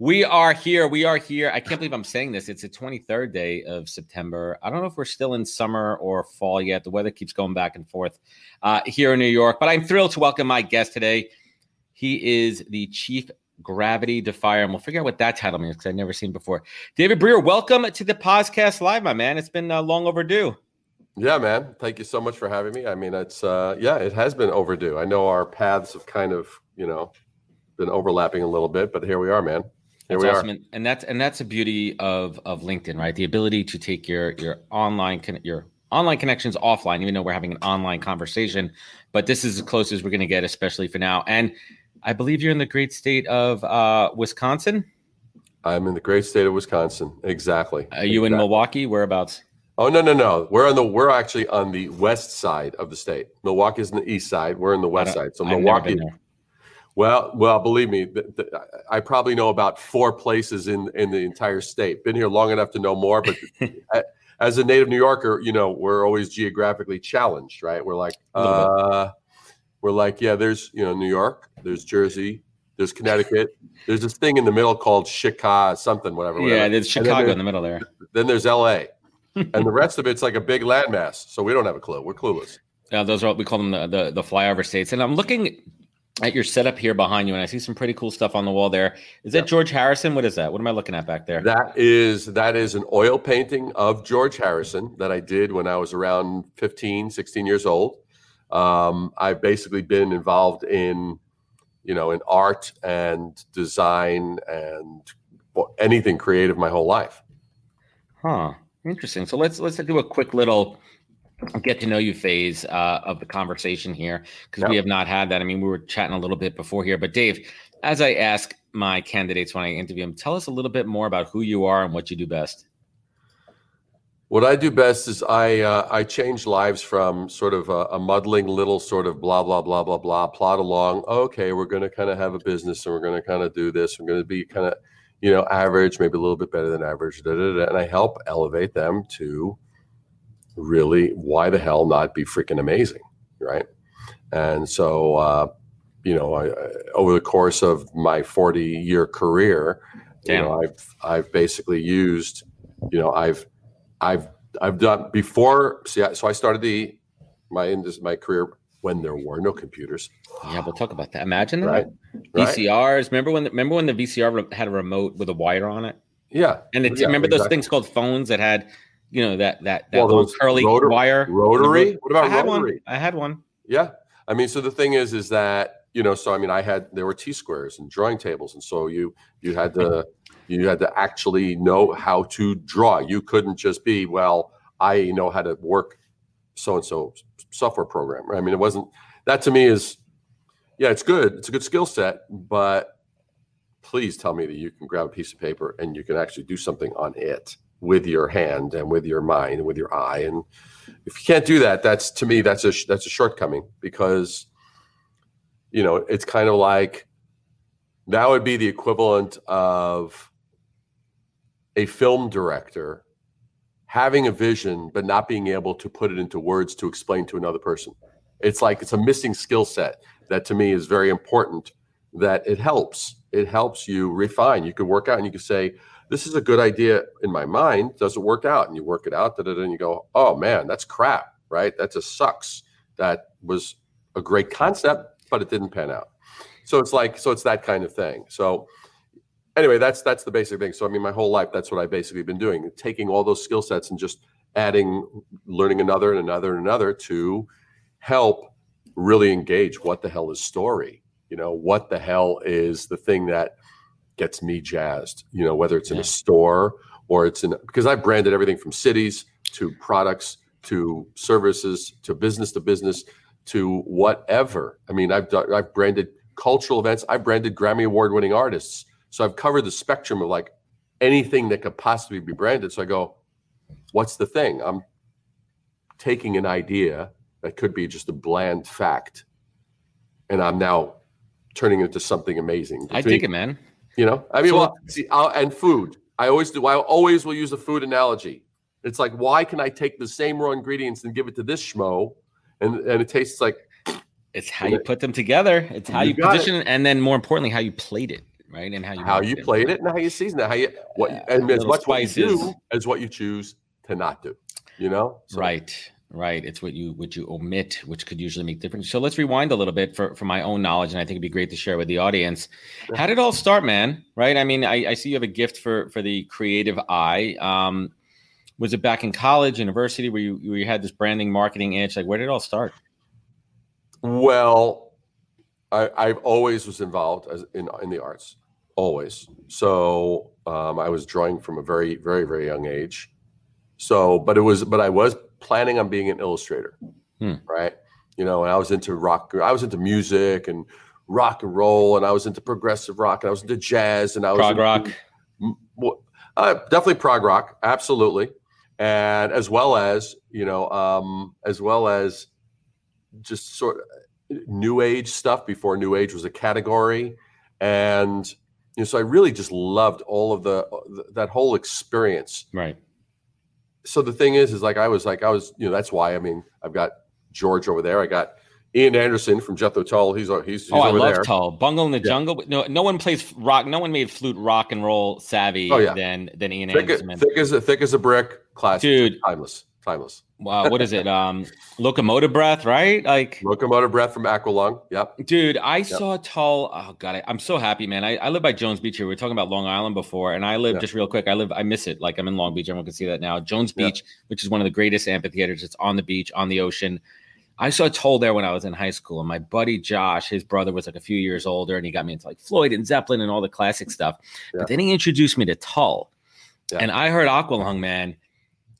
We are here. We are here. I can't believe I'm saying this. It's the 23rd day of September. I don't know if we're still in summer or fall yet. The weather keeps going back and forth uh, here in New York, but I'm thrilled to welcome my guest today. He is the Chief Gravity Defyer, and we'll figure out what that title means because I've never seen before. David Brier, welcome to the podcast live, my man. It's been uh, long overdue. Yeah, man. Thank you so much for having me. I mean, it's uh, yeah, it has been overdue. I know our paths have kind of you know been overlapping a little bit, but here we are, man. Here that's awesome. And, and that's and that's the beauty of of LinkedIn, right? The ability to take your your online your online connections offline, even though we're having an online conversation. But this is as close as we're going to get, especially for now. And I believe you're in the great state of uh, Wisconsin. I'm in the great state of Wisconsin. Exactly. Are you exactly. in Milwaukee? Whereabouts? Oh no no no! We're on the we're actually on the west side of the state. Milwaukee is on the east side. We're in the west side. So Milwaukee. Well, well, believe me, I probably know about four places in in the entire state. Been here long enough to know more, but as a native New Yorker, you know, we're always geographically challenged, right? We're like, uh, we're like, yeah, there's you know New York, there's Jersey, there's Connecticut, there's this thing in the middle called Chicago, something, whatever. Yeah, whatever. there's Chicago in the middle there. Then there's L.A. and the rest of it's like a big landmass, so we don't have a clue. We're clueless. Yeah, those are what we call them the, the the flyover states. And I'm looking at your setup here behind you, and I see some pretty cool stuff on the wall there. Is that George Harrison? What is that? What am I looking at back there? That is that is an oil painting of George Harrison that I did when I was around 15, 16 years old. Um, I've basically been involved in, you know, in art and design and anything creative my whole life. Huh. Interesting. So let's let's do a quick little get to know you phase uh, of the conversation here because yep. we have not had that. I mean, we were chatting a little bit before here, but Dave, as I ask my candidates when I interview them, tell us a little bit more about who you are and what you do best. What I do best is I uh, I change lives from sort of a, a, muddling little sort of blah blah blah blah blah plot along. Okay, we're going to kind of have a business and we're going to kind of do this. We're going to be kind of you know average, maybe a little bit better than average, da, da, da, and I help elevate them to really, why the hell not be freaking amazing, right? And so, uh, you know, I, over the course of my 40 year career, Damn. you know, I've I've basically used, you know, I've I've I've done before. See, so I started the my in this my career when there were no computers. Yeah, we'll talk about that. Imagine that. Right. VCRs. Remember when? The, remember when the VCR had a remote with a wire on it? Yeah. And yeah, remember those things called phones that had you know that that that well, curly rotor, wire rotary. What about I had rotary? One. I had one. Yeah, I mean, so the thing is, is that you know, so I mean, I had there were T squares and drawing tables, and so you you had to you had to actually know how to draw. You couldn't just be well. I know how to work so and so software program. I mean, it wasn't that to me is yeah, it's good. It's a good skill set, but please tell me that you can grab a piece of paper and you can actually do something on it with your hand and with your mind and with your eye. And if you can't do that that's to me that's a that's a shortcoming because you know it's kind of like that would be the equivalent of a film director having a vision but not being able to put it into words to explain to another person. It's like it's a missing skill set that to me is very important that it helps. It helps you refine. You could work out and you could say this is a good idea in my mind. Does it work out? And you work it out, and you go, oh man, that's crap, right? That just sucks. That was a great concept, but it didn't pan out. So it's like, so it's that kind of thing. So, anyway, that's that's the basic thing. So I mean, my whole life, that's what I've basically been doing, taking all those skill sets and just adding, learning another and another and another to help really engage. What the hell is story? You know, what the hell is the thing that gets me jazzed? You know, whether it's in Yeah. a store or it's in because I've branded everything from cities to products to services to business to business to whatever. I mean, I've done, I've branded cultural events. I've branded Grammy award winning artists. So I've covered the spectrum of like anything that could possibly be branded. So I go, what's the thing? I'm taking an idea that could be just a bland fact, and I'm now turning it into something amazing. I dig it, man. You know, I mean, So- well, see, I'll, and food. I always do. I always will use a food analogy. It's like, why can I take the same raw ingredients and give it to this schmo, and and it tastes like It's how you put them together. It's how You you, position it, and then more importantly, how you played it, right? And how you how you it. played it and how you season it. How you what Yeah, and as much what you do as what you choose to not do. You know, So- Right, right. It's what you what you omit, which could usually make difference. So let's rewind a little bit for for my own knowledge, and I think it'd be great to share with the audience. How did it all start, man? Right. I mean, I, I see you have a gift for for the creative eye. Um, was it back in college, university, where you where you had this branding, marketing itch? Like, where did it all start? Well, I, I've always was involved as in in the arts, always. So um, I was drawing from a very, very, very young age. So, but it was, but I was planning on being an illustrator, Hmm. right? You know, and I was into rock, I was into music and rock and roll, and I was into progressive rock, and I was into jazz, and I was Prog into- rock. Uh, definitely prog rock, absolutely, and as well as you know, um, as well as just sort of new age stuff before new age was a category, and you know, so I really just loved all of the that whole experience. Right. So the thing is, is like I was like I was, you know, that's why I mean I've got George over there, I got Ian Anderson from Jethro Tull, he's uh, he's, he's Oh, I love there. Tull. Bungle in the Yeah. Jungle. No, no one plays rock. No one made flute rock and roll savvy Oh, yeah. than than Ian Thick, Anderson. thick as a thick as a brick, classic, Dude. timeless, timeless. Wow, what is it? Um, locomotive breath, right? Like, Locomotive breath from Aqualung. Yep. dude, I saw Tull. Oh god, I, I'm so happy, man. I, I live by Jones Beach here. We were talking about Long Island before, and I live Yeah. just real quick. I live, I miss it. Like I'm in Long Beach. Everyone can see that now. Jones. Beach, which is one of the greatest amphitheaters. It's on the beach, on the ocean. I saw Tull there when I was in high school, and my buddy Josh, his brother, was like a few years older, and he got me into like Floyd and Zeppelin and all the classic stuff. But then he introduced me to Tull, and I heard Aqualung, man.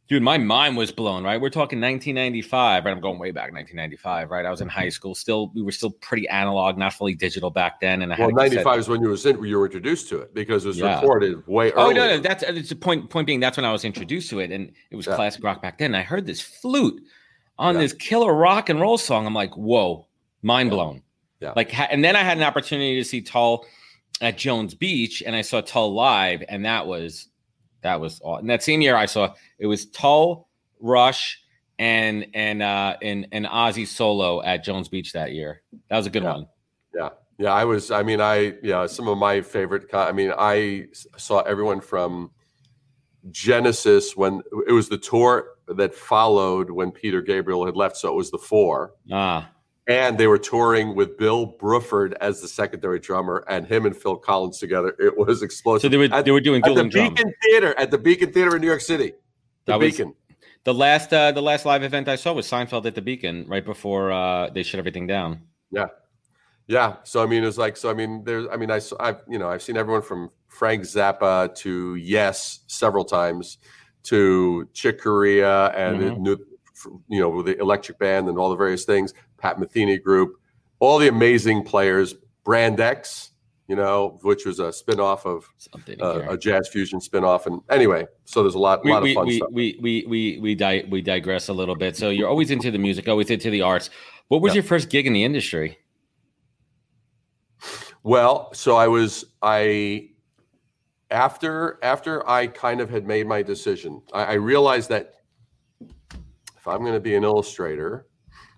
Dude, my mind was blown, right? We're talking 1995, right? I'm going way back, 1995, right? I was in high mm-hmm. school. Still, we were still pretty analog, not fully digital back then. And I Well, 95 is when you was in, you were introduced to it because it was Yeah. recorded way Oh earlier. no, no, that's it's the point. Point being, that's when I was introduced to it, and it was Yeah. classic rock back then. I heard this flute on Yeah. this killer rock and roll song. I'm like, whoa, mind blown. Yeah. Like, and then I had an opportunity to see Tull at Jones Beach, and I saw Tull live, and that was that was all. And that same year, I saw it was Tull, Rush, and and uh and and Ozzy solo at Jones Beach that year. That was a good Yeah. one. Yeah. Yeah. I was, I mean, I, yeah, some of my favorite, I mean, I saw everyone from Genesis when it was the tour that followed when Peter Gabriel had left. So it was the four. Ah, And they were touring with Bill Bruford as the secondary drummer and him and Phil Collins together. It was explosive. so they were at, they were doing at the. Beacon Theater, at the Beacon Theater in New York City. The That was- Beacon. The last uh the last live event I saw was Seinfeld at the Beacon right before uh they shut everything down. Yeah. Yeah. So I mean, it's like so. I mean, there's. I mean, I I've you know I've seen everyone from Frank Zappa to Yes several times to Chick Corea and Mhm. new, you know the Electric Band and all the various things. Pat Metheny Group, all the amazing players. Brand X, you know, which was a spinoff of uh, a jazz fusion spinoff. And anyway, so there's a lot, we, lot we, of fun we, stuff. we, we, we, we, di- we digress a little bit. So you're always into the music, always into the arts. What was Yeah. your first gig in the industry? Well, so I was I after after I kind of had made my decision, I, I realized that if I'm going to be an illustrator,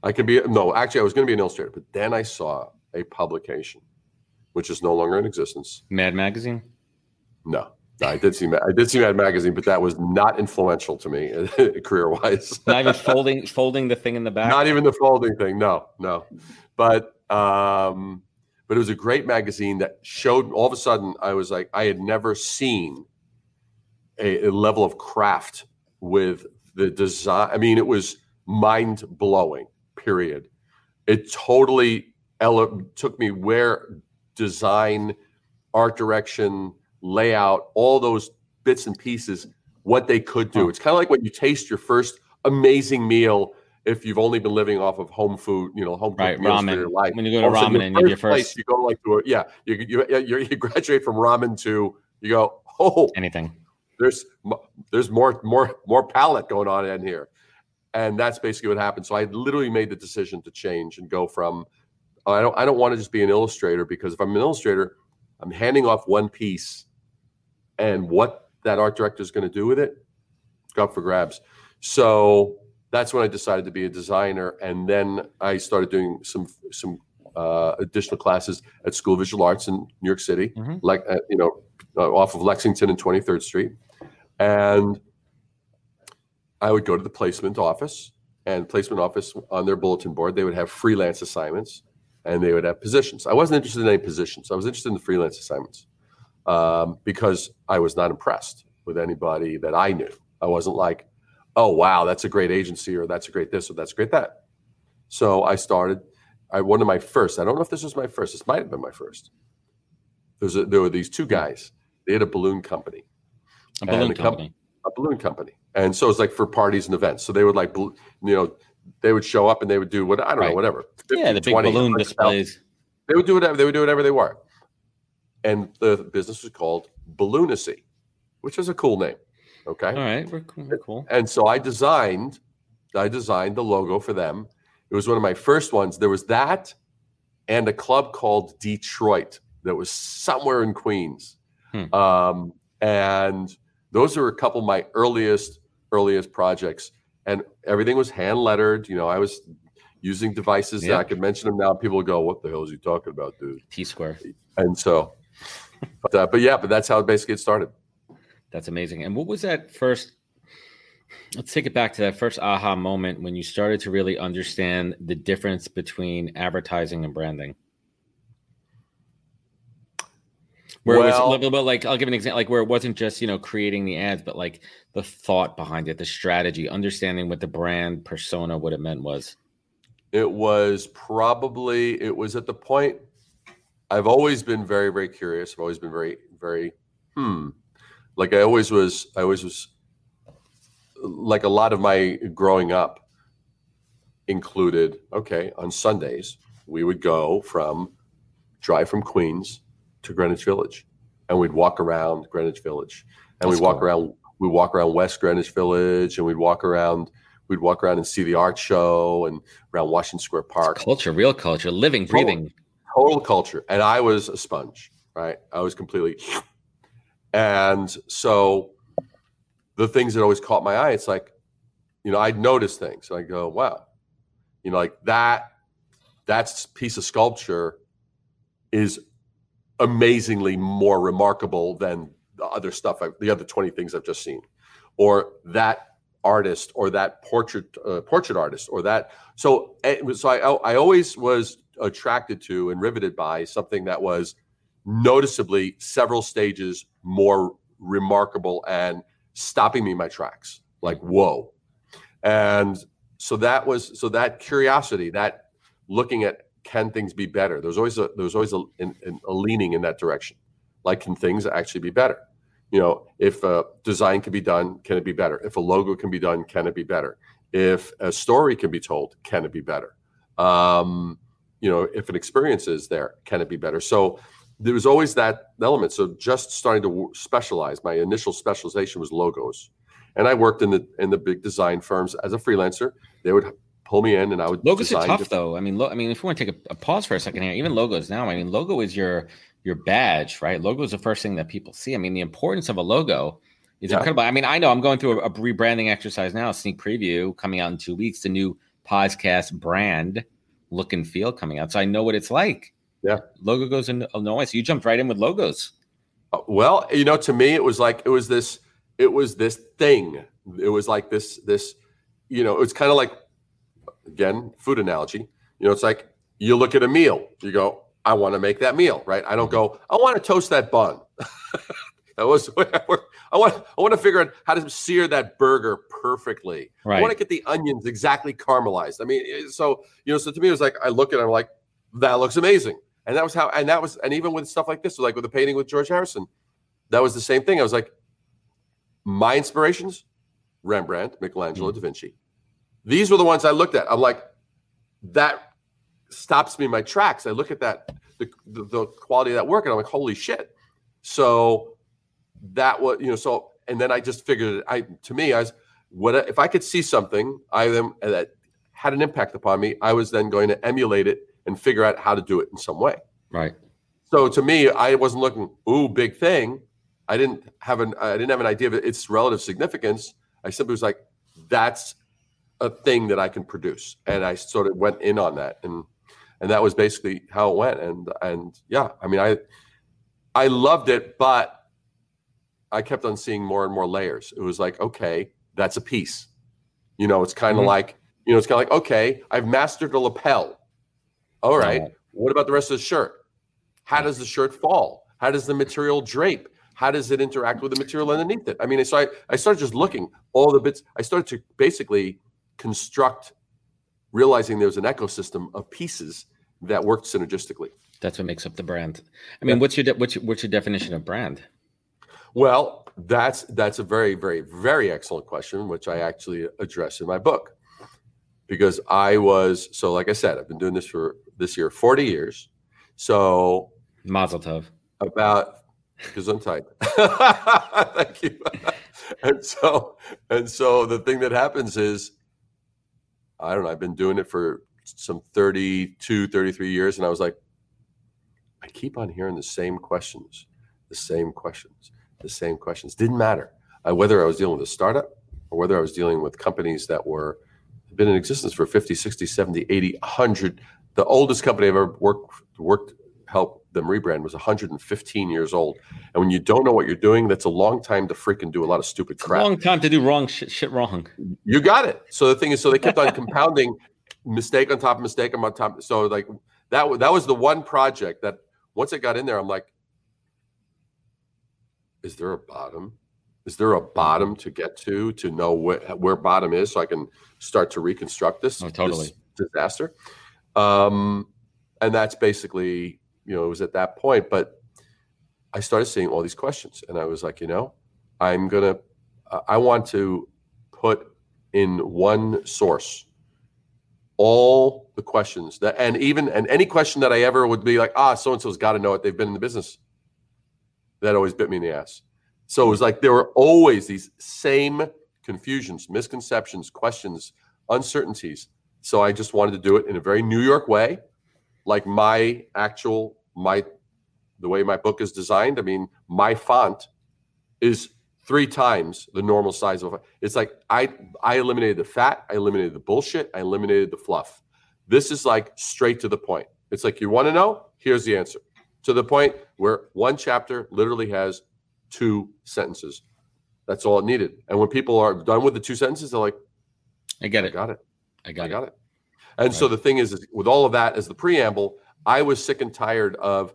I can be no. Actually, I was going to be an illustrator, but then I saw a publication, which is no longer in existence. Mad Magazine? No, no, I did see I did see Mad Magazine, but that was not influential to me career wise. Not even folding folding the thing in the back. Not even the folding thing. No, no. But um, but it was a great magazine that showed all of a sudden I was like, I had never seen a, a level of craft with the design. I mean, it was mind blowing, period. It totally ele- took me where design, art direction, layout, all those bits and pieces, what they could do. It's kind of like when you taste your first amazing meal if you've only been living off of home food, you know, home Right, meals ramen. for your life. When you go to All of a ramen and you have your place, first you go like to a, yeah, you, you you you graduate from ramen to you go oh anything. there's there's more more more palette going on in here, and that's basically what happened. So I literally made the decision to change and go from oh, I don't I don't want to just be an illustrator because if I'm an illustrator, I'm handing off one piece, and what that art director is going to do with it, it's up for grabs. So that's when I decided to be a designer, and then I started doing some some uh, additional classes at School of Visual Arts in New York City, Mhm. like uh, you know, uh, off of Lexington and 23rd Street, and I would go to the placement office, and placement office on their bulletin board they would have freelance assignments, and they would have positions. I wasn't interested in any positions. I was interested in the freelance assignments um, because I was not impressed with anybody that I knew. I wasn't like, oh wow, that's a great agency, or that's a great this, or that's a great that. So I started. I one of my first. I don't know if this was my first. This might have been my first. There's a, there were these two guys. They had a balloon company, A balloon the com- company. a balloon company, and so it's like for parties and events. So they would like, you know, they would show up and they would do what I don't know, Right. whatever. yeah, 50, the big balloon displays. They would do whatever. They would do whatever they were. And the business was called Balloonacy, which is a cool name. Okay. All right, we're, cool- we're cool. And so I designed, I designed the logo for them. It was one of my first ones. There was that, and a club called Detroit that was somewhere in Queens. Hmm. Um, and those are a couple of my earliest earliest projects. And everything was hand lettered. You know, I was using devices that I could mention them now. People go, "What the hell is he talking about, dude?" T square. And so, but uh, but yeah, but that's how it basically it started. That's amazing. And what was that first? Let's take it back to that first aha moment when you started to really understand the difference between advertising and branding. Where it was a little bit like I'll give an example, like where it wasn't just you know creating the ads, but like the thought behind it, the strategy, understanding what the brand persona, what it meant was. It was probably it was at the point I've always been very very curious. I've always been very very hmm. Like I always was I always was like a lot of my growing up included okay, on Sundays we would go from drive from Queens to Greenwich Village and we'd walk around Greenwich Village and That's we'd walk cool. around we walk around West Greenwich Village and we'd walk around we'd walk around and see the art show and around Washington Square Park. Culture, real culture, living, Totally. breathing. Total culture. And I was a sponge, right? I was completely. And so the things that always caught my eye, it's like, you know, I'd notice things. And I go, wow, you know, like that, that piece of sculpture is amazingly more remarkable than the other stuff, I, the other 20 things I've just seen. Or that artist or that portrait uh, portrait artist or that so so I, I always was attracted to and riveted by something that was noticeably several stages more remarkable and stopping me in my tracks like whoa and so that was so that curiosity that looking at can things be better? There's always a there's always a, a leaning in that direction. Like can things actually be better? You know if a design can be done can it be better? If a logo can be done can it be better? If a story can be told can it be better? Um, you know if an experience is there can it be better? So there was always that element. So just starting to specialize. My initial specialization was logos. And i worked in the in the big design firms. As a freelancer they would pull me in and i would Logos are tough different- though. I mean, lo- I mean, if we want to take a, a pause for a second here, even logos now. I mean, logo is your your badge, right? Logo is the first thing that people see. I mean, the importance of a logo is Yeah. incredible. I mean, I know I'm going through a, a rebranding exercise now. Sneak preview coming out in two weeks. The new podcast brand look and feel coming out, so I know what it's like. Yeah. logo goes in Illinois. So you jumped right in with logos. Uh, Well, you know, to me, it was like it was this, it was this thing. It was like this, this, you know, it's kind of like, again, food analogy. You know, it's like you look at a meal, you go, I want to make that meal, right? I don't go, I want to toast that bun. that was I want I want to figure out how to sear that burger perfectly. Right. I want to get the onions exactly caramelized. I mean, eh, so you know, so to me it was like I look at it, I'm like, that looks amazing. And that was how and that was and even with stuff like this, so like with the painting with George Harrison, that was the same thing. I was like, my inspirations, Rembrandt, Michelangelo, Da Vinci. These were the ones I looked at. I'm like, that stops me in my tracks. I look at that, the, the, the quality of that work, and I'm like, holy shit. So that was, you know, so, and then I just figured it, I, to me, I was, what if I could see something I then that had an impact upon me, I was then going to emulate it and figure out how to do it in some way. Right. So to me, I wasn't looking, ooh, big thing. I didn't have an I didn't have an idea of its relative significance. I simply was like, that's a thing that I can produce, and I sort of went in on that, and and that was basically how it went. And and yeah, I mean, I I loved it, but I kept on seeing more and more layers. It was like, okay, that's a piece. You know, it's kind of Mhm. like you know, it's kind of like, okay, I've mastered the lapel. All right, Right. what about the rest of the shirt? How does the shirt fall? How does the material drape? How does it interact with the material underneath it? I mean, so I, I started just looking all the bits. I started to basically construct, realizing there's an ecosystem of pieces that worked synergistically. That's what makes up the brand. I mean, what's your de- what's your, what's your definition of brand? Well, that's that's a very, very, very excellent question, which I actually address in my book. Because I was so, like I said, I've been doing this for this year 40 years. So Mazel tov. about because I'm Gesundheit. Thank you. and so and so the thing that happens is I don't know, I've been doing it for some 32, 33 years, and I was like, I keep on hearing the same questions, the same questions, the same questions. Didn't matter uh, whether I was dealing with a startup or whether I was dealing with companies that were been in existence for 50, 60, 70, 80, 100. The oldest company I've ever worked worked rebrand was 115 years old. And when you don't know what you're doing, that's a long time to freaking do a lot of stupid crap. long time to do wrong shit, shit wrong. You got it. So the thing is, so they kept on compounding mistake on top of mistake on top. So like that, that was the one project that once I got in there, I'm like, is there a bottom? Is there a bottom to get to to know where, where bottom is so I can start to reconstruct this, Oh, totally. this disaster? Um, and that's basically, you know, it was at that point. But I started seeing all these questions, and I was like, you know, I'm gonna, I- want to put in one source all the questions that, and even and any question that I ever would be like, ah, so and so's got to know it. They've been in the business. That always bit me in the ass. So it was like there were always these same confusions, misconceptions, questions, uncertainties. So I just wanted to do it in a very New York way, like my actual my the way my book is designed. I mean, my font is three times the normal size of it's like I I eliminated the fat, I eliminated the bullshit, I eliminated the fluff. This is like straight to the point. It's like you want to know, here's the answer. To the point where one chapter literally has two sentences. That's all it needed. And when people are done with the two sentences, they're like, I get it. I got it. I got I it. got it. And so the thing is, is, with all of that as the preamble, I was sick and tired of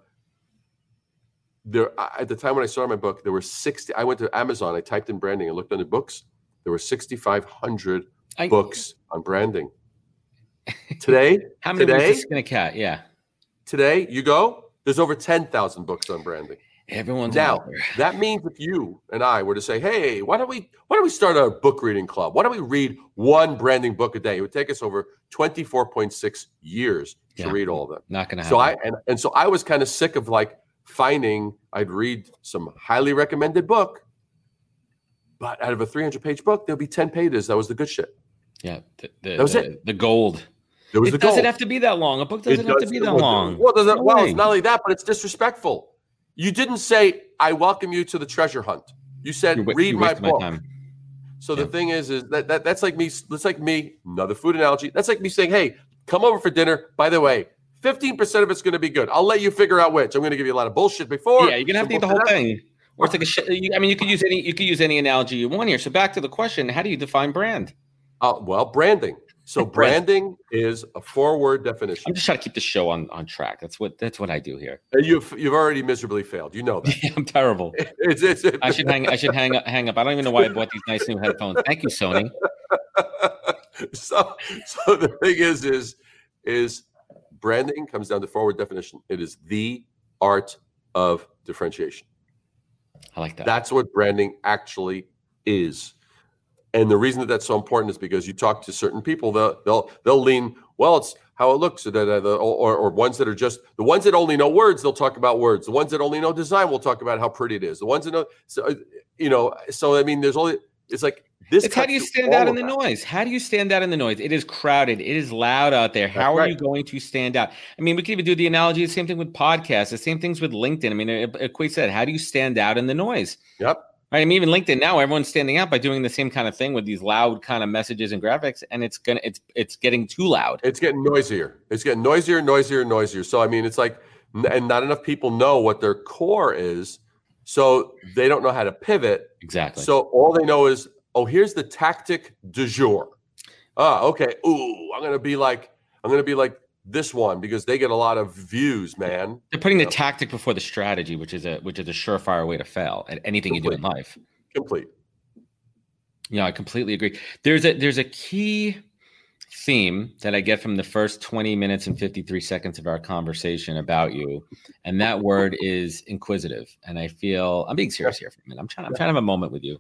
there. At the time when I started my book, there were sixty. I went to Amazon. I typed in branding and looked under books. There were sixty five hundred I- books on branding. Today, How many today? was to skin a cat? Yeah. today you go. There's over ten thousand books on branding. Everyone's Now, that means if you and I were to say, "Hey, why don't we why don't we start a book reading club? Why don't we read one branding book a day?" It would take us over 24.6 years to Yeah. read all of them. Not gonna happen. So I and, and so I was kind of sick of like finding I'd read some highly recommended book, but out of a 300 page book, there'll be 10 pages. That was the good shit. yeah. The, the, That was the, it. The gold. There was It the doesn't gold. have to be that long. A book doesn't have to be that long. Well, does No well, it's not only that, but it's disrespectful. You didn't say, "I welcome you to the treasure hunt." You said, You wa- "Read you my book." time. So Yeah. the thing is, is that, that that's like me. That's like me. Another food analogy. That's like me saying, "Hey, come over for dinner." By the way, fifteen percent of it's going to be good. I'll let you figure out which. I'm going to give you a lot of bullshit before. Yeah, you're gonna have to eat the whole thing. Or it's like a. Sh- I mean, you could use any. You could use any analogy you want here. So back to the question: How do you define brand? Uh, well, branding. So branding is a four-word definition. I'm just trying to keep the show on on track. That's what that's what I do here. And you've you've already miserably failed. You know that. I'm terrible. It's, it's, it's, I should hang. I should hang up. Hang up. I don't even know why I bought these nice new headphones. Thank you, Sony. so so the thing is is is branding comes down to forward definition. It is the art of differentiation. I like that. That's what branding actually is. And the reason that that's so important is because you talk to certain people, they'll they'll they'll lean. Well, it's how it looks, or, or, or ones that are just the ones that only know words. They'll talk about words. The ones that only know design will talk about how pretty it is. The ones that know, so, uh, you know. So I mean, there's only it's like this. It's how do you stand out in the that. noise? How do you stand out in the noise? It is crowded. It is loud out there. How are you going to stand out? I mean, we can even do the analogy. The same thing with podcasts. The same things with LinkedIn. I mean, uh, uh, it, it, said, how do you stand out in the noise? Yep. Right. I mean, even LinkedIn now, everyone's standing out by doing the same kind of thing with these loud kind of messages and graphics, and it's gonna it's it's getting too loud. It's getting noisier. It's getting noisier, noisier, noisier. So I mean, it's like, and not enough people know what their core is, so they don't know how to pivot. Exactly. So all they know is, oh, here's the tactic du jour. Ah, okay. Ooh, I'm gonna be like, I'm gonna be like this one because they get a lot of views, man. They're putting the tactic before the strategy, which is a which is a surefire way to fail at anything Complete. you do in life. Complete. Yeah, I completely agree. There's a there's a key theme that I get from the first 20 minutes and 53 seconds of our conversation about you. And that word is inquisitive. And I feel I'm being serious here for a minute. I'm trying I'm trying to have a moment with you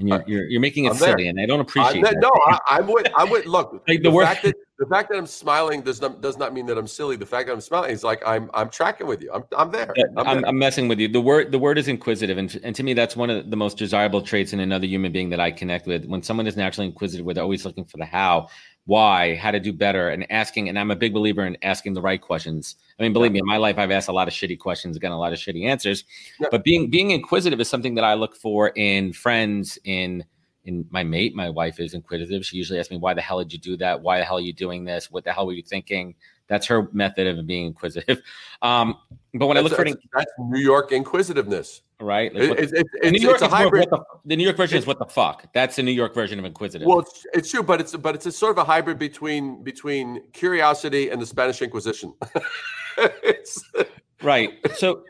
and you're uh, you're, you're making it I'm silly, there. and I don't appreciate that. No, I, am with I'm with. Look, like the, the fact that the fact that I'm smiling does not does not mean that I'm silly. The fact that I'm smiling is like I'm I'm tracking with you. I'm I'm there. I'm, I'm, there. I'm messing with you. The word the word is inquisitive, and and to me that's one of the most desirable traits in another human being that I connect with. When someone is naturally inquisitive, they're always looking for the how, why, how to do better, and asking. And I'm a big believer in asking the right questions. I mean, believe me, in my life, I've asked a lot of shitty questions, gotten a lot of shitty answers. But being being inquisitive is something that I look for in friends, in in my mate, my wife is inquisitive. She usually asks me, "Why the hell did you do that? Why the hell are you doing this? What the hell were you thinking?" That's her method of being inquisitive. Um, but when that's, I look for that's New York inquisitiveness, right? Like, it, it, it, New York it's a hybrid. The, the, New York version is what the fuck. That's the New York version of inquisitive. Well, it's, it's true, but it's but it's a sort of a hybrid between between curiosity and the Spanish Inquisition. it's Right. So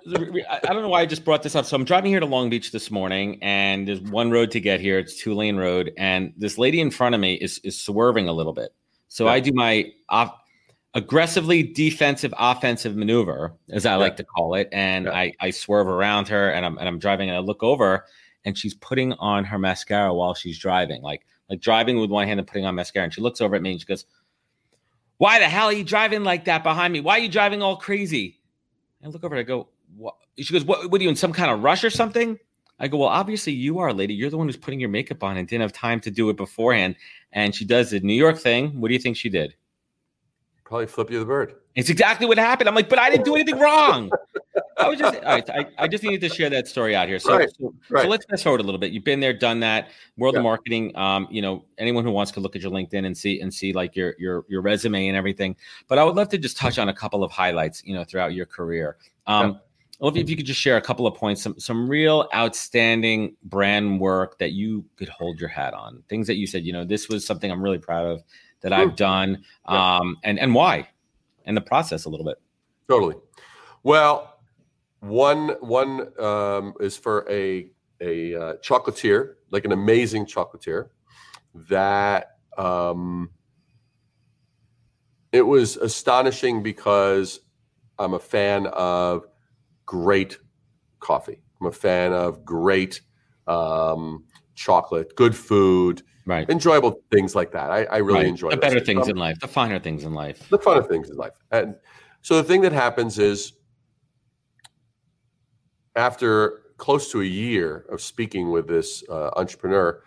I don't know why I just brought this up. So I'm driving here to Long Beach this morning, and there's one road to get here. It's two lane road, and this lady in front of me is is swerving a little bit. So yeah. I do my off, aggressively defensive offensive maneuver, as I yeah. like to call it, and yeah. I I swerve around her, and I'm and I'm driving, and I look over, and she's putting on her mascara while she's driving, like like driving with one hand and putting on mascara, and she looks over at me and she goes. Why the hell are you driving like that behind me? Why are you driving all crazy? I look over and I go, what? She goes, what, what are you in some kind of rush or something? I go, well, obviously you are, lady. You're the one who's putting your makeup on and didn't have time to do it beforehand. And she does the New York thing. What do you think she did? Probably flip you the bird. It's exactly what happened. I'm like, but I didn't do anything wrong. I was just, all right, I, I just needed to share that story out here. So, right, so, right. so, let's fast forward a little bit. You've been there, done that. World yeah. of marketing. Um, you know, anyone who wants to look at your LinkedIn and see and see like your your your resume and everything. But I would love to just touch on a couple of highlights, you know, throughout your career. Um, yeah. if you could just share a couple of points, some some real outstanding brand work that you could hold your hat on, things that you said, you know, this was something I'm really proud of that I've done, um, and and why, and the process a little bit. Totally. Well, one one um, is for a a uh, chocolatier, like an amazing chocolatier, that um, it was astonishing because I'm a fan of great coffee. I'm a fan of great um, chocolate, good food, right? Enjoyable things like that. I, I really right. enjoy the better things um, in life, the finer things in life, the finer things in life. And so the thing that happens is after close to a year of speaking with this uh, entrepreneur,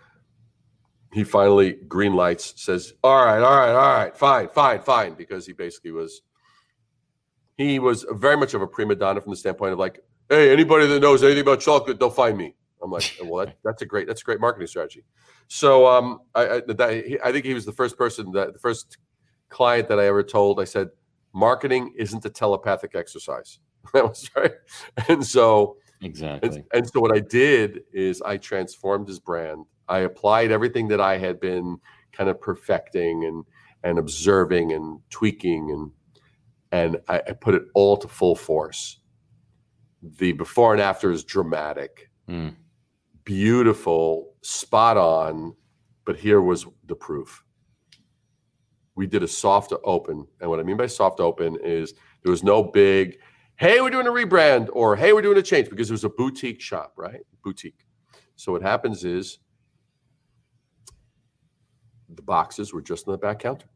he finally green lights, says, "All right, all right, all right, fine, fine, fine," because he basically was he was very much of a prima donna from the standpoint of like, hey, anybody that knows anything about chocolate, they'll find me. I'm like, well, that, that's a great that's a great marketing strategy. So um, I I, that, I think he was the first person that the first client that I ever told. I said, marketing isn't a telepathic exercise. that was right, and so exactly. And, and so what I did is I transformed his brand. I applied everything that I had been kind of perfecting and and observing and tweaking and and I, I put it all to full force. The before and after is dramatic, Mm. beautiful, spot on, but here was the proof. We did a soft open, and what I mean by soft open is there was no big, hey, we're doing a rebrand or hey, we're doing a change because it was a boutique shop, right? Boutique. So what happens is the boxes were just on the back counter.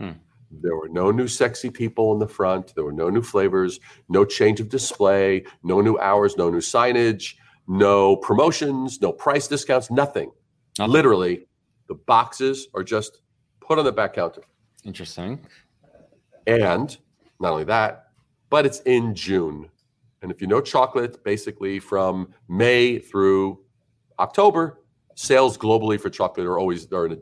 Hmm. There were no new sexy people in the front. There were no new flavors, no change of display, no new hours, no new signage, no promotions, no price discounts, nothing. Nothing. Literally, the boxes are just put on the back counter. Interesting. And not only that, but it's in June. And if you know chocolate, basically from May through October, sales globally for chocolate are always are in a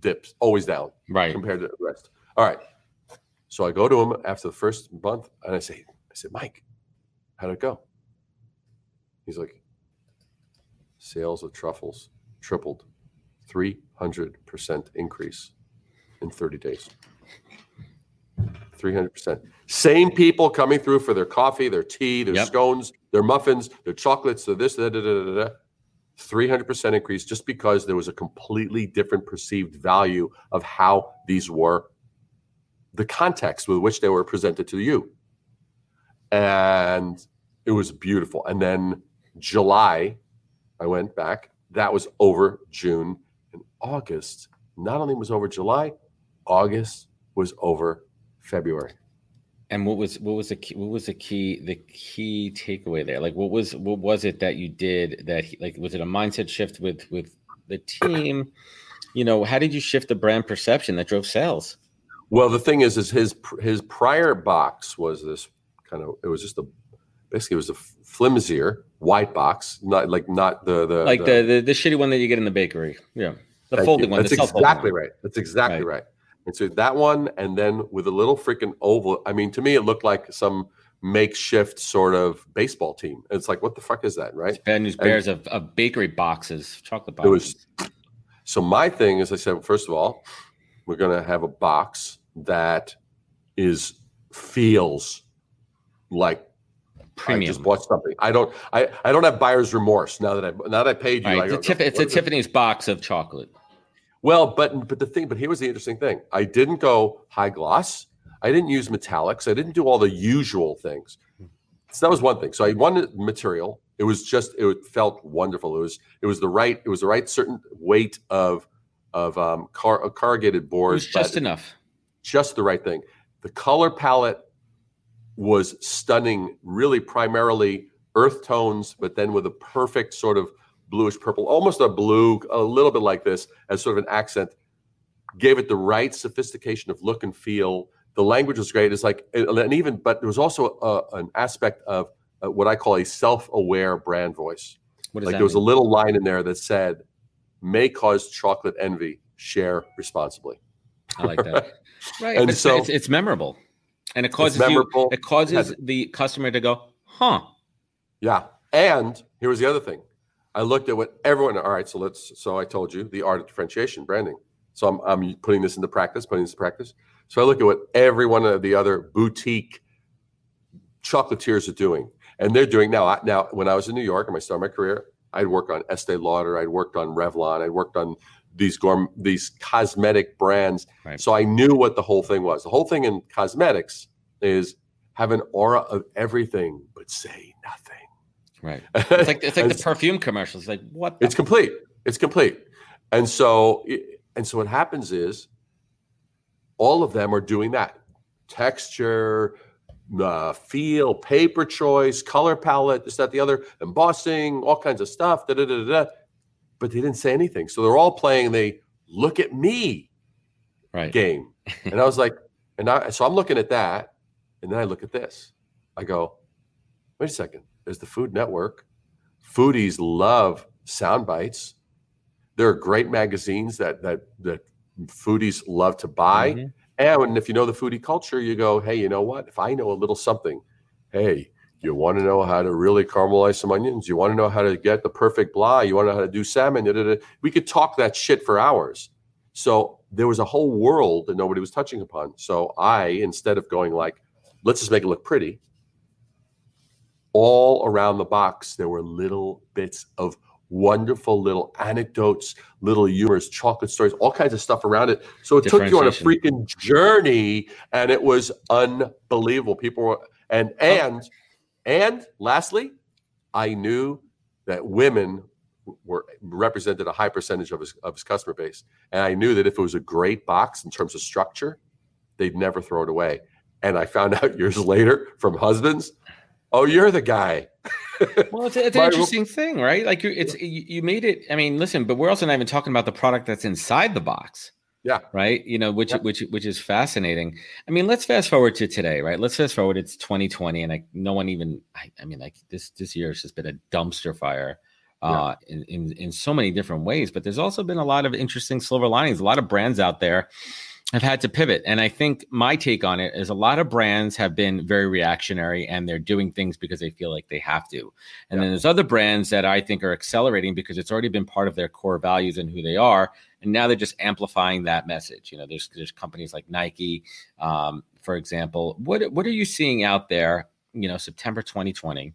dips, always down Right. compared to the rest. All right. So I go to him after the first month and I say, I said, Mike, how'd it go? He's like, sales of truffles tripled, 300% increase in 30 days. 300%. Same people coming through for their coffee, their tea, their Yep. scones, their muffins, their chocolates, their this, da, da, da, da, da. 300% increase just because there was a completely different perceived value of how these were, the context with which they were presented to you. And it was beautiful. And then July, I went back. That was over June. And August, not only was over July, August was over February. And what was what was the key, what was the key the key takeaway there? Like what was what was it that you did that he, like was it a mindset shift with with the team? You know, how did you shift the brand perception that drove sales? Well, the thing is, is his his prior box was this kind of. It was just a basically it was a flimsier white box, not like not the the Like the the, the shitty one that you get in the bakery. Yeah. The folding you. one. That's the exactly one. right. That's exactly Right. right. And so that one, and then with a little freaking oval. I mean, to me, it looked like some makeshift sort of baseball team. It's like, what the fuck is that, right? Bad news bears of, of bakery boxes, chocolate It boxes. was so my thing is I said, first of all, we're gonna have a box that is feels like I premium. just bought something. I don't I, I don't have buyer's remorse now that I now that I paid you. I Right. It's, a it's a it? Tiffany's box of chocolate. Well, but but the thing, but here was the interesting thing. I didn't go high gloss. I didn't use metallics. I didn't do all the usual things. So that was one thing. So I wanted material. It was just it felt wonderful. It was it was the right it was the right certain weight of of um car, uh, corrugated It board. was just enough. just the right thing. The color palette was stunning, really primarily earth tones, but then with a perfect sort of bluish purple, almost a blue, a little bit like this as sort of an accent. Gave it the right sophistication of look and feel. The language was great. It's like, and even, but there was also a, an aspect of uh, what I call a self-aware brand voice. What Like that there was a little line in there that said, "May cause chocolate envy. Share responsibly." I like that. Right. And it's, so- it's, it's memorable. And it causes you memorable. it causes the customer to go, huh. Yeah. And here was the other thing. I looked at what everyone, all right, so let's, so I told you the art of differentiation, branding. So I'm, I'm putting this into practice, putting this into practice. So I look at what every one of the other boutique chocolatiers are doing. And they're doing now. I- Now, when I was in New York and I started my career, I'd work on Estee Lauder, I'd worked on Revlon, I'd worked on these gourmet, these cosmetic brands. Right. So I knew what the whole thing was. The whole thing in cosmetics is have an aura of everything, but say nothing. Right. It's like it's like the perfume commercials. Like what it's complete. It's complete. And so, and so what happens is all of them are doing that texture, uh, feel, paper choice, color palette, this, that, the other, embossing, all kinds of stuff. Da, da, da, da, da. But they didn't say anything. So they're all playing the look at me right. game. And I was like, and I, so I'm looking at that. And then I look at this. I go, wait a second. There's the Food Network. Foodies love sound bites. There are great magazines that that that foodies love to buy. Mhm. And if you know the foodie culture, you go, hey, you know what? If I know a little something, hey, you want to know how to really caramelize some onions? You want to know how to get the perfect blah? You want to know how to do salmon? Da, da, da. We could talk that shit for hours. So there was a whole world that nobody was touching upon. So I, instead of going like, let's just make it look pretty, all around the box, there were little bits of wonderful little anecdotes, little humors, chocolate stories, all kinds of stuff around it. So it took you on a freaking journey, and it was unbelievable. People were and oh. and and lastly, I knew that women were represented a high percentage of his of his customer base, and I knew that if it was a great box in terms of structure, they'd never throw it away. And I found out years later from husbands, oh, you're the guy. well, it's, it's an interesting thing, right? Like you, it's you, you made it. I mean, listen, but we're also not even talking about the product that's inside the box. Yeah. Right. You know, which yeah. which which is fascinating. I mean, let's fast forward to today, right? Let's fast forward. It's 2020, and like no one even. I, I mean, like this this year has just been a dumpster fire. Uh, yeah. in, in in so many different ways, but there's also been a lot of interesting silver linings. A lot of brands out there have had to pivot. And I think my take on it is a lot of brands have been very reactionary and they're doing things because they feel like they have to. And yeah. then there's other brands that I think are accelerating because it's already been part of their core values and who they are. And now they're just amplifying that message. You know, there's there's companies like Nike, um, for example. What what are you seeing out there? You know, September 2020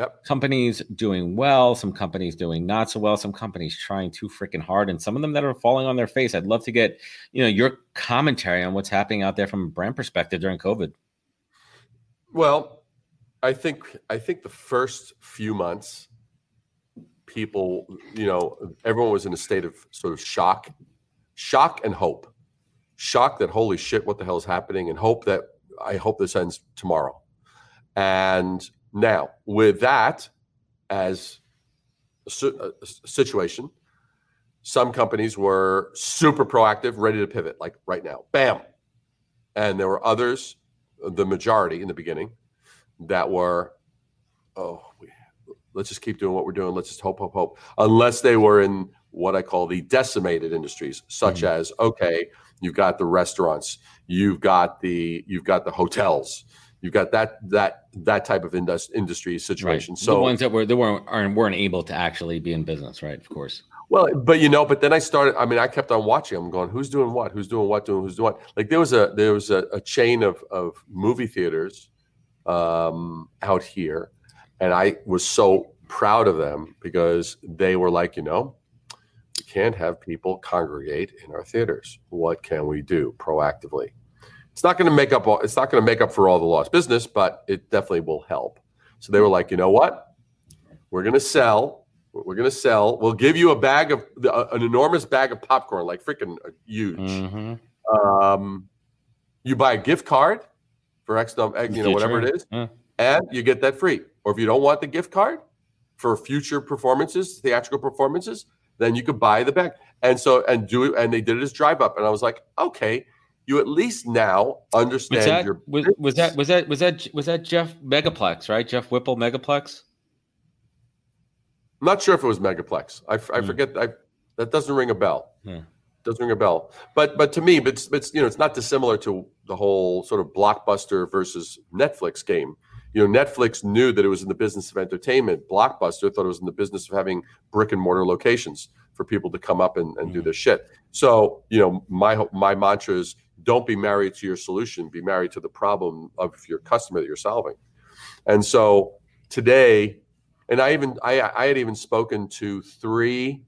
Yep. Companies doing well, some companies doing not so well, some companies trying too freaking hard, and some of them that are falling on their face. I'd love to get, you know, your commentary on what's happening out there from a brand perspective during COVID. Well, I think I think the first few months, people, you know, everyone was in a state of sort of shock, shock and hope, shock that holy shit, what the hell is happening, and hope that I hope this ends tomorrow, and now, with that as a, situation, some companies were super proactive, ready to pivot, like right now, bam. And there were others, the majority in the beginning, that were, oh, we, let's just keep doing what we're doing. Let's just hope, hope, hope. Unless they were in what I call the decimated industries, such mm-hmm. as okay, you've got the restaurants, you've got the you've got the hotels, You've got that that that type of indus- industry situation. Right. So the ones that were they weren't aren't, weren't able to actually be in business, right? Of course. Well, but you know, but then I started. I mean, I kept on watching. I'm going, who's doing what? Who's doing what? Doing who's doing what? Like there was a there was a, a chain of of movie theaters um, out here, and I was so proud of them because they were like, you know, we can't have people congregate in our theaters. What can we do proactively? It's not going to make up all, it's not going to make up for all the lost business, but it definitely will help. So they were like, you know what? We're going to sell. We're going to sell. We'll give you a bag of an enormous bag of popcorn, like freaking huge. Mm-hmm. Um, you buy a gift card for X, you know, whatever it is, yeah. and you get that free. Or if you don't want the gift card for future performances, theatrical performances, then you could buy the bag. And so, and do it. And they did it as drive up. And I was like, okay, you at least now understand was that, your was, was, that was that was that was that Jeff Megaplex, right? Jeff Whipple Megaplex? I'm not sure if it was Megaplex. I, I mm. forget. I, that doesn't ring a bell. Mm. Doesn't ring a bell. But but to me, but it's, it's you know it's not dissimilar to the whole sort of blockbuster versus Netflix game. You know, Netflix knew that it was in the business of entertainment. Blockbuster thought it was in the business of having brick and mortar locations for people to come up and, and mm. do their shit. So, you know, my my mantra is don't be married to your solution be married to the problem of your customer that you're solving. And so today and i even i, I had even spoken to three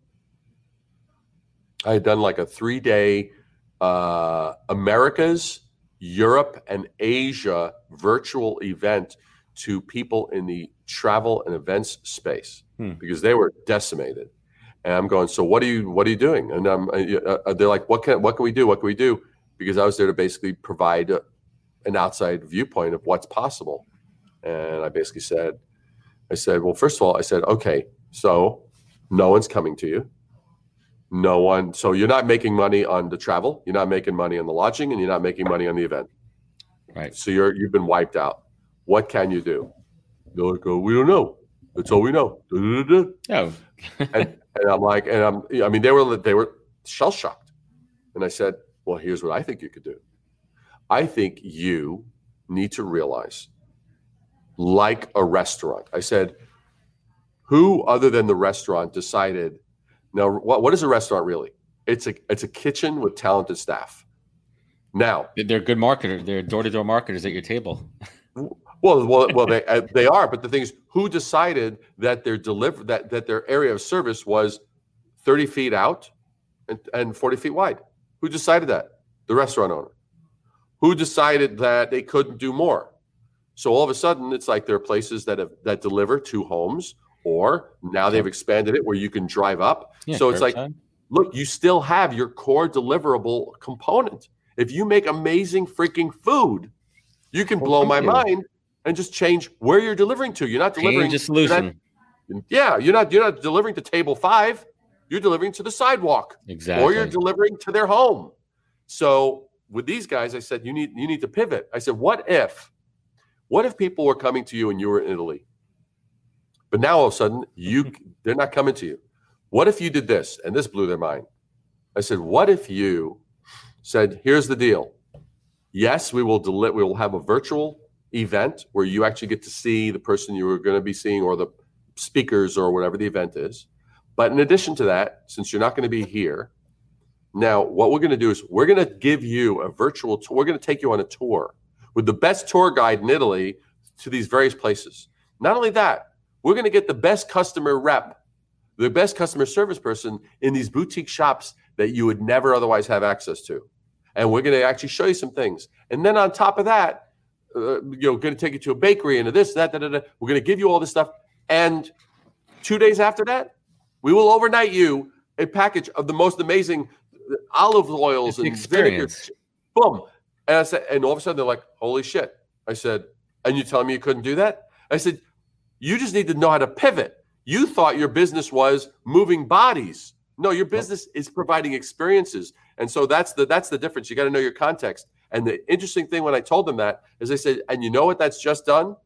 i had done like a three day uh, americas europe and asia virtual event to people in the travel and events space hmm. because they were decimated. And i'm going so what are you what are you doing? And i'm uh, uh they're like what can what can we do? What can we do because I was there to basically provide a, an outside viewpoint of what's possible. And I basically said, I said, well, first of all, I said, okay, so no one's coming to you. No one. So you're not making money on the travel. You're not making money on the lodging, and you're not making money on the event. Right. So you're you've been wiped out. What can you do? They're like, oh, we don't know. That's all we know. Oh. and, and I'm like, and I'm. I mean, they were they were shell shocked, and I said, well, here's what I think you could do. I think you need to realize, like a restaurant, I said, who other than the restaurant decided? Now, what, what is a restaurant really? It's a it's a kitchen with talented staff. Now they're good marketers. They're door to door marketers at your table. Well, well, well, they uh, they are. But the thing is, who decided that their deliver that that their area of service was thirty feet out and, and forty feet wide? Who decided that? The restaurant owner. Who decided that they couldn't do more? So all of a sudden, it's like there are places that have that deliver to homes, or now they've expanded it where you can drive up. Yeah, so it's like, time. look, you still have your core deliverable component. If you make amazing freaking food, you can well, blow my you. mind and just change where you're delivering to. You're not delivering change the solution. You're not, yeah, you're not you're not delivering to table five. You're delivering to the sidewalk. Exactly. Or you're delivering to their home. So with these guys, I said, you need you need to pivot. I said, what if, what if people were coming to you and you were in Italy? But now all of a sudden, you they're not coming to you. What if you did this? And this blew their mind. I said, what if you said, here's the deal. Yes, we will deli- we will have a virtual event where you actually get to see the person you were going to be seeing or the speakers or whatever the event is. But in addition to that, since you're not going to be here, now what we're going to do is we're going to give you a virtual tour. We're going to take you on a tour with the best tour guide in Italy to these various places. Not only that, we're going to get the best customer rep, the best customer service person in these boutique shops that you would never otherwise have access to. And we're going to actually show you some things. And then on top of that, uh, you know, going to take you to a bakery and to this, that, that, that. We're going to give you all this stuff. And two days after that, we will overnight you a package of the most amazing olive oils and experience. Vinegar. Boom. And I said, and all of a sudden they're like, holy shit. I said, and you telling me you couldn't do that? I said, you just need to know how to pivot. You thought your business was moving bodies. No, your business is providing experiences. And so that's the that's the difference. You got to know your context. And the interesting thing when I told them that is they said, and you know what that's just done?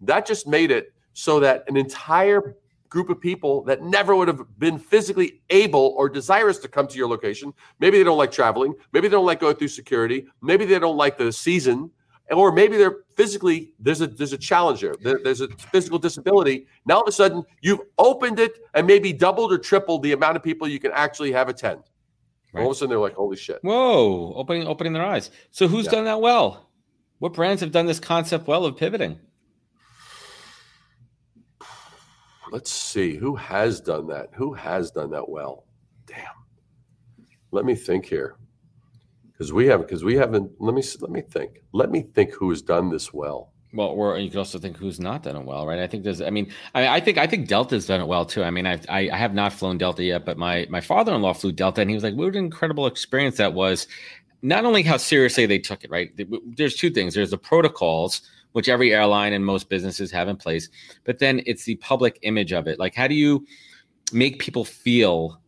That just made it so that an entire group of people that never would have been physically able or desirous to come to your location. Maybe they don't like traveling. Maybe they don't like going through security. Maybe they don't like the season. Or maybe they're physically there's a there's a challenge there. there. There's a physical disability. Now all of a sudden you've opened it and maybe doubled or tripled the amount of people you can actually have attend. Right. All of a sudden, they're like, "Holy shit!" Whoa, opening opening their eyes. So, who's yeah. done that well? What brands have done this concept well of pivoting? Let's see who has done that. Who has done that well? Damn. Let me think here, because we haven't. Because we haven't. Let me let me think. Let me think who has done this well. Well, or you can also think who's not done it well, right? I think there's. I mean, I, I think I think Delta's done it well too. I mean, I, I I have not flown Delta yet, but my my father-in-law flew Delta, and he was like, "What an incredible experience that was." Not only how seriously they took it, right? There's two things. There's the protocols, which every airline and most businesses have in place, but then it's the public image of it. Like, how do you make people feel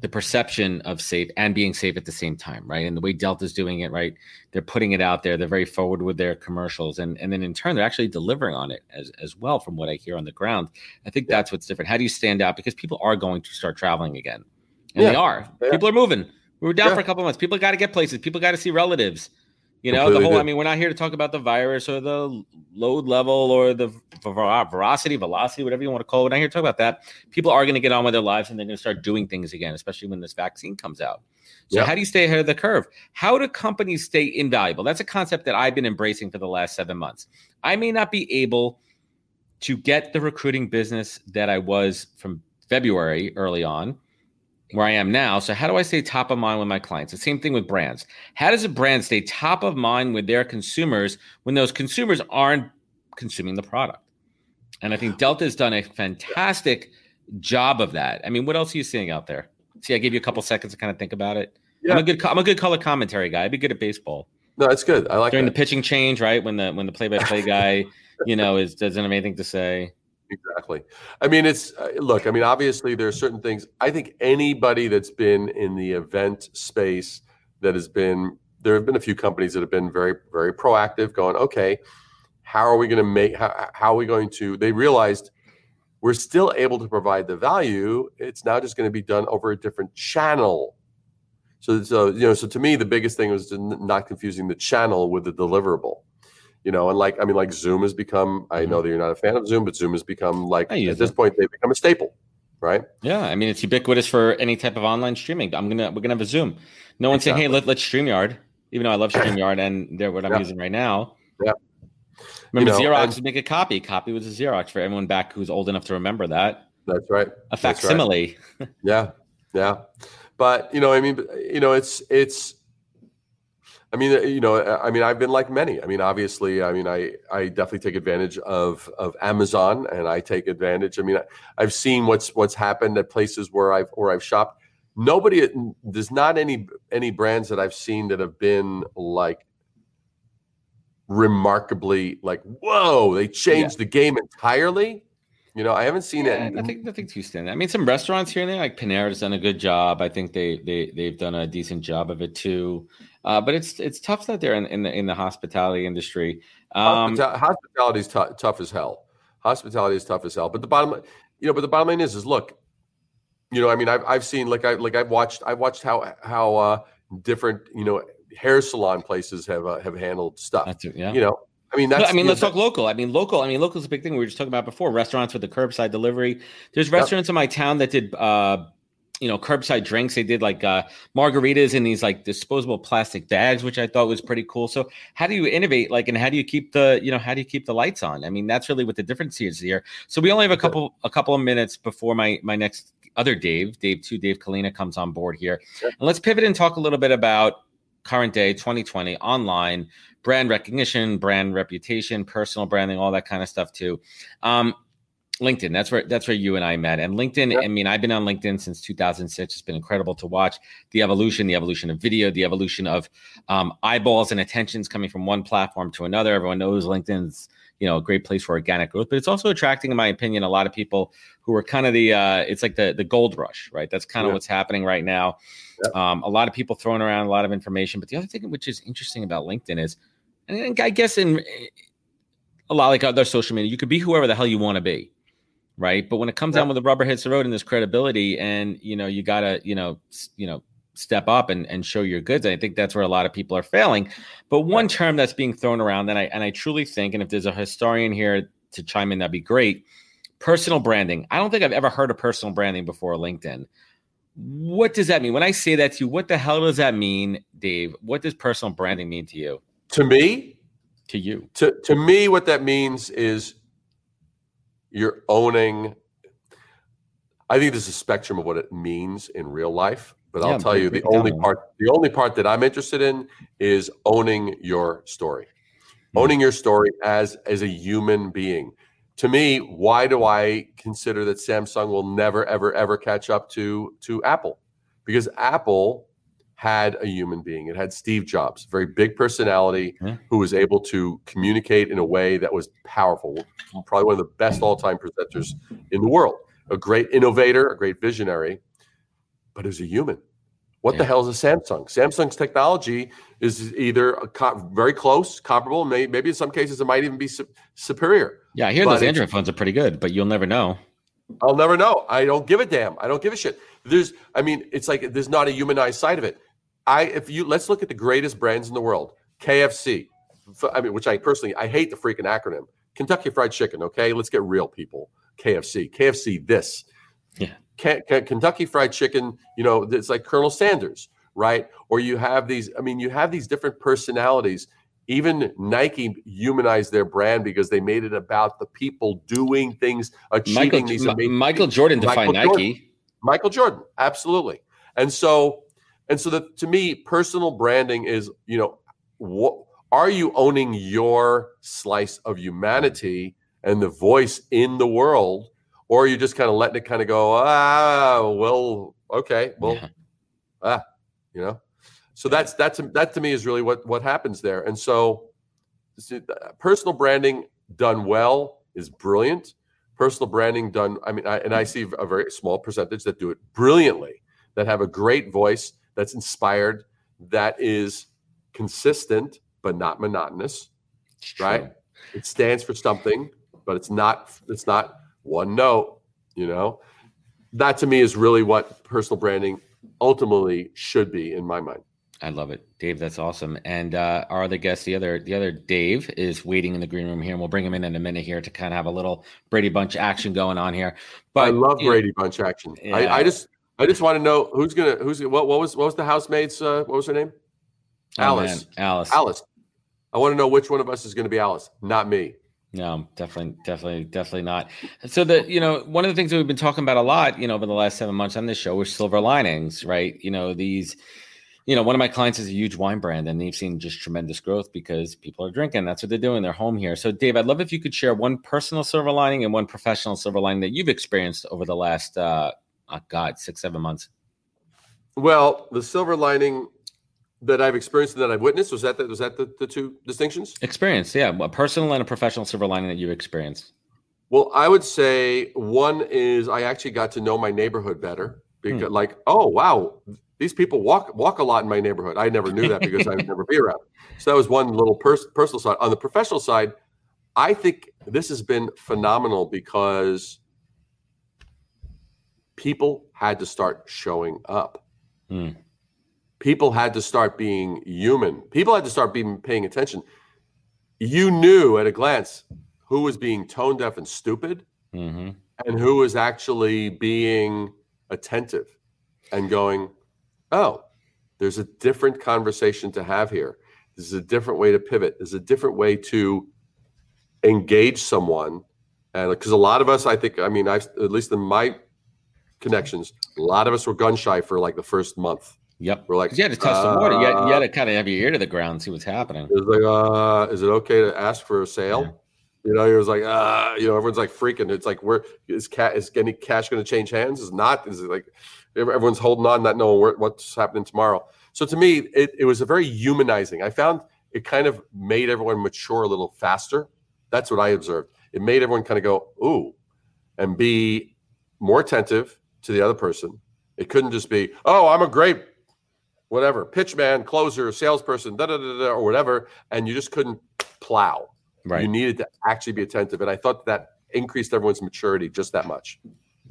the perception of safe and being safe at the same time, right? And the way Delta's doing it, right? They're putting it out there. They're very forward with their commercials, and and then in turn, they're actually delivering on it as as well, from what I hear on the ground. I think yeah. that's what's different. How do you stand out? Because people are going to start traveling again, and yeah. they are. Yeah. People are moving. We were down for a couple months. People got to get places. People got to see relatives. You know, Completely the whole, I mean, we're not here to talk about the virus or the load level or the uh, veracity, velocity, whatever you want to call it. We're not here to talk about that. People are going to get on with their lives and they're going to start doing things again, especially when this vaccine comes out. So, yep. how do you stay ahead of the curve? How do companies stay invaluable? That's a concept that I've been embracing for the last seven months. I may not be able to get the recruiting business that I was from February early on where I am now. So how do I stay top of mind with my clients? The same thing with brands. How does a brand stay top of mind with their consumers when those consumers aren't consuming the product? And I think Delta has done a fantastic job of that. I mean, what else are you seeing out there? See, I gave you a couple seconds to kind of think about it. Yeah. I'm a good I'm a good color commentary guy. I'd be good at baseball. No, it's good. I like during that. the pitching change, right? When the when the play by play guy, you know, is doesn't have anything to say. Exactly. I mean, it's uh, look. I mean, obviously, there are certain things. I think anybody that's been in the event space that has been there have been a few companies that have been very, very proactive, going, okay, how are we going to make? How, how are we going to? They realized we're still able to provide the value. It's now just going to be done over a different channel. So, so you know, so to me, the biggest thing was not confusing the channel with the deliverable you know, and like I mean, like Zoom has become. I know mm-hmm. that you're not a fan of Zoom, but Zoom has become like at this point they've become a staple. right? Yeah, I mean it's ubiquitous for any type of online streaming. I'm gonna we're gonna have a Zoom. No one's exactly. saying, "Hey, let, let's Streamyard," even though I love Streamyard and they're what I'm yeah. using right now. Yeah. Remember, you know, Xerox would make a copy. Copy was a Xerox for everyone back who's old enough to remember that. That's right. A facsimile. Right. yeah, yeah. But you know, I mean, you know, it's it's I mean, you know, I mean, I've been like many. I mean, obviously, I mean, I I definitely take advantage of of Amazon, and I take advantage. I mean, I, have seen what's what's happened at places where I've where I've shopped. Nobody, there's not any any brands that I've seen that have been like remarkably like, whoa, they changed yeah. the game entirely. You know, I haven't seen yeah, it. Nothing, nothing too standard. I mean, some restaurants here and there, like Panera's done a good job. I think they they they've done a decent job of it too. Uh, but it's it's tough out there in, in the in the hospitality industry. Um, hospitality is t- tough as hell. Hospitality is tough as hell. But the bottom, you know, but the bottom line is, is look, you know, I mean, I've I've seen like I like I've watched I've watched how how uh, different you know hair salon places have uh, have handled stuff. That's, yeah. You know, I mean, that's. I mean, let's talk local. I mean, local. I mean, local is a big thing. We were just talking about before. Restaurants with the curbside delivery. There's restaurants in my town that did, uh, you know, curbside drinks. They did like uh, margaritas in these like disposable plastic bags, which I thought was pretty cool. So, how do you innovate? Like, and how do you keep the, you know, how do you keep the lights on? I mean, that's really what the difference is here. So, we only have a couple, a couple of minutes before my my next other Dave, Dave two, Dave Kalina comes on board here, and let's pivot and talk a little bit about current day 2020 online brand recognition, brand reputation, personal branding, all that kind of stuff too. Um, LinkedIn. That's where that's where you and I met. And LinkedIn. Yep. I mean, I've been on LinkedIn since 2006. It's been incredible to watch the evolution, the evolution of video, the evolution of um, eyeballs and attentions coming from one platform to another. Everyone knows LinkedIn's you know a great place for organic growth, but it's also attracting, in my opinion, a lot of people who are kind of the uh, it's like the the gold rush, right? That's kind of what's happening right now. Yep. Um, a lot of people throwing around a lot of information, but the other thing which is interesting about LinkedIn is and I guess in a lot like other social media, you could be whoever the hell you want to be, right? But when it comes yeah. down with the rubber hits the road and this credibility, and you know, you gotta, you know, you know, step up and, and show your goods. And I think that's where a lot of people are failing. But one term that's being thrown around, and I and I truly think, and if there's a historian here to chime in, that'd be great. Personal branding. I don't think I've ever heard of personal branding before LinkedIn. What does that mean? When I say that to you, what the hell does that mean, Dave? What does personal branding mean to you? To me, to you, to to me, what that means is you're owning. I think there's a spectrum of what it means in real life, but yeah, I'll tell you the only part the only part that I'm interested in is owning your story. Mm-hmm. Owning your story as as a human being. To me, why do I consider that Samsung will never ever ever catch up to to Apple? Because Apple had a human being. It had Steve Jobs, very big personality, yeah. who was able to communicate in a way that was powerful. Probably one of the best all-time presenters in the world. A great innovator, a great visionary, but as a human. What yeah. the hell is a Samsung? Samsung's technology is either co- very close, comparable, may- maybe in some cases it might even be su- superior. Yeah, I hear but those Android phones are pretty good, but you'll never know. I'll never know. I don't give a damn. I don't give a shit. There's, I mean, it's like there's not a humanized side of it. I if you let's look at the greatest brands in the world. KFC. I mean, which I personally I hate the freaking acronym. Kentucky Fried Chicken. Okay, let's get real, people. KFC. KFC. This. Yeah. Kentucky Fried Chicken. You know, it's like Colonel Sanders, right? Or you have these. I mean, you have these different personalities. Even Nike humanized their brand because they made it about the people doing things, achieving Michael, these amazing. Michael Jordan defined Michael Nike. Jordan. Michael Jordan, absolutely. And so and so that to me, personal branding is, you know, what are you owning your slice of humanity and the voice in the world? Or are you just kind of letting it kind of go, ah, well, okay, well, yeah. ah, you know? So that's that's that to me is really what what happens there. And so personal branding done well is brilliant. Personal branding done, I mean, I, and I see a very small percentage that do it brilliantly, that have a great voice, that's inspired, that is consistent but not monotonous, right? It stands for something, but it's not it's not one note, you know. That to me is really what personal branding ultimately should be in my mind. I love it, Dave. That's awesome. And uh, our other guest, the other the other Dave, is waiting in the green room here, and we'll bring him in in a minute here to kind of have a little Brady Bunch action going on here. But I love Brady know, Bunch action. Yeah. I, I, just I just want to know who's gonna who's what what was what was the housemaid's uh, what was her name? Oh, Alice. Man. Alice. Alice. I want to know which one of us is going to be Alice, not me. No, definitely, definitely, definitely not. So that you know, one of the things that we've been talking about a lot, you know, over the last seven months on this show was silver linings, right? You know, these you know, one of my clients is a huge wine brand and they've seen just tremendous growth because people are drinking. That's what they're doing. They're home here. So, Dave, I'd love if you could share one personal silver lining and one professional silver lining that you've experienced over the last, uh, oh God, six, seven months. Well, the silver lining that I've experienced and that I've witnessed was that the, was that the, the two distinctions? Experience, yeah, a personal and a professional silver lining that you experienced. Well, I would say one is I actually got to know my neighborhood better because, hmm. like, oh wow, these people walk walk a lot in my neighborhood. I never knew that because I would never be around. So that was one little pers- personal side. On the professional side, I think this has been phenomenal because people had to start showing up. Mm. People had to start being human. People had to start being paying attention. You knew at a glance who was being tone deaf and stupid, mm-hmm. and who was actually being attentive and going, oh, there's a different conversation to have here. This is a different way to pivot. There's a different way to engage someone. And because a lot of us, I think, I mean, I've, at least in my connections, a lot of us were gun shy for like the first month. Yep. We're like, you had to test the water. You had, you had, to kind of have your ear to the ground, see what's happening. It's like, uh, is it okay to ask for a sale? Yeah. You know, it was like, uh, you know, everyone's like freaking. It's like, where is cat is any cash going to change hands? Is not? Is it like everyone's holding on, not knowing where, what's happening tomorrow? So to me, it, it was a very humanizing. I found it kind of made everyone mature a little faster. That's what I observed. It made everyone kind of go, ooh, and be more attentive to the other person. It couldn't just be, oh, I'm a great whatever pitch man, closer, salesperson, da da da da, or whatever, and you just couldn't plow. Right. You needed to actually be attentive. And I thought that increased everyone's maturity just that much.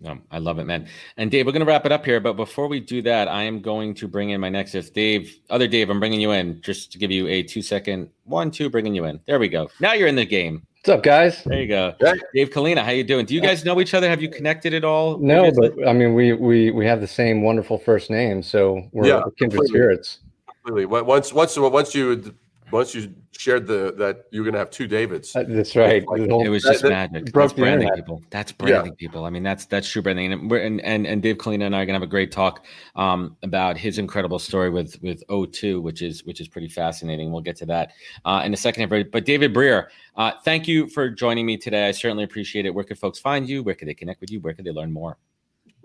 Um, I love it, man. And Dave, we're going to wrap it up here. But before we do that, I am going to bring in my next guest. Dave, other Dave, I'm bringing you in just to give you a two second one, two, bringing you in. There we go. Now you're in the game. What's up, guys? There you go, hey. Dave Kalina. How you doing? Do you guys know each other? Have you connected at all? No, but I mean, we we we have the same wonderful first name, so we're yeah, kindred completely. spirits. Completely. Once once once you once you shared the that you're going to have two Davids. Uh, that's right. Like, it was just that, magic. That that's branding people. That's branding yeah. people. I mean, that's that's true branding. And and and, and Dave Kalina and I are going to have a great talk um, about his incredible story with with O2, which is which is pretty fascinating. We'll get to that uh, in a second. But David Brier, uh, thank you for joining me today. I certainly appreciate it. Where could folks find you? Where could they connect with you? Where could they learn more?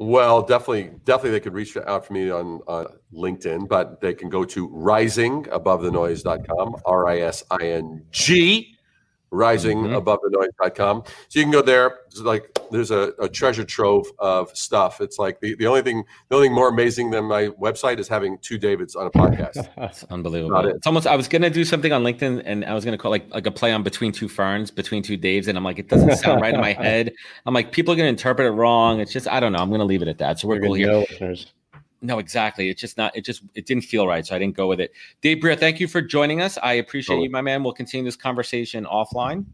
Well, definitely, definitely they could reach out for me on, on LinkedIn, but they can go to risingabovethenoise.com, R I S I N G risingabovethenoise.com. So you can go there. It's like there's a, a, treasure trove of stuff. It's like the, the only thing the only thing more amazing than my website is having two Davids on a podcast. That's unbelievable. It. It's almost I was gonna do something on LinkedIn and I was gonna call like like a play on between two ferns, between two Daves, and I'm like, it doesn't sound right in my head. I'm like, people are gonna interpret it wrong. It's just I don't know. I'm gonna leave it at that. So we're cool here. Listeners. No, exactly. It's just not. It just it didn't feel right, so I didn't go with it. Dave Brier, thank you for joining us. I appreciate totally. you, my man. We'll continue this conversation offline.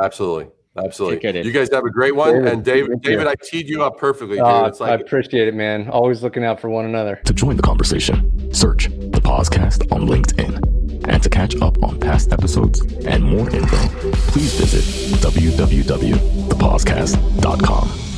Absolutely. Absolutely. Care, you guys have a great one. David, and David, David, I teed you up perfectly. Uh, like, I appreciate it, man. Always looking out for one another. To join the conversation, search the podcast on LinkedIn. And to catch up on past episodes and more info, please visit www.thepodcast.com.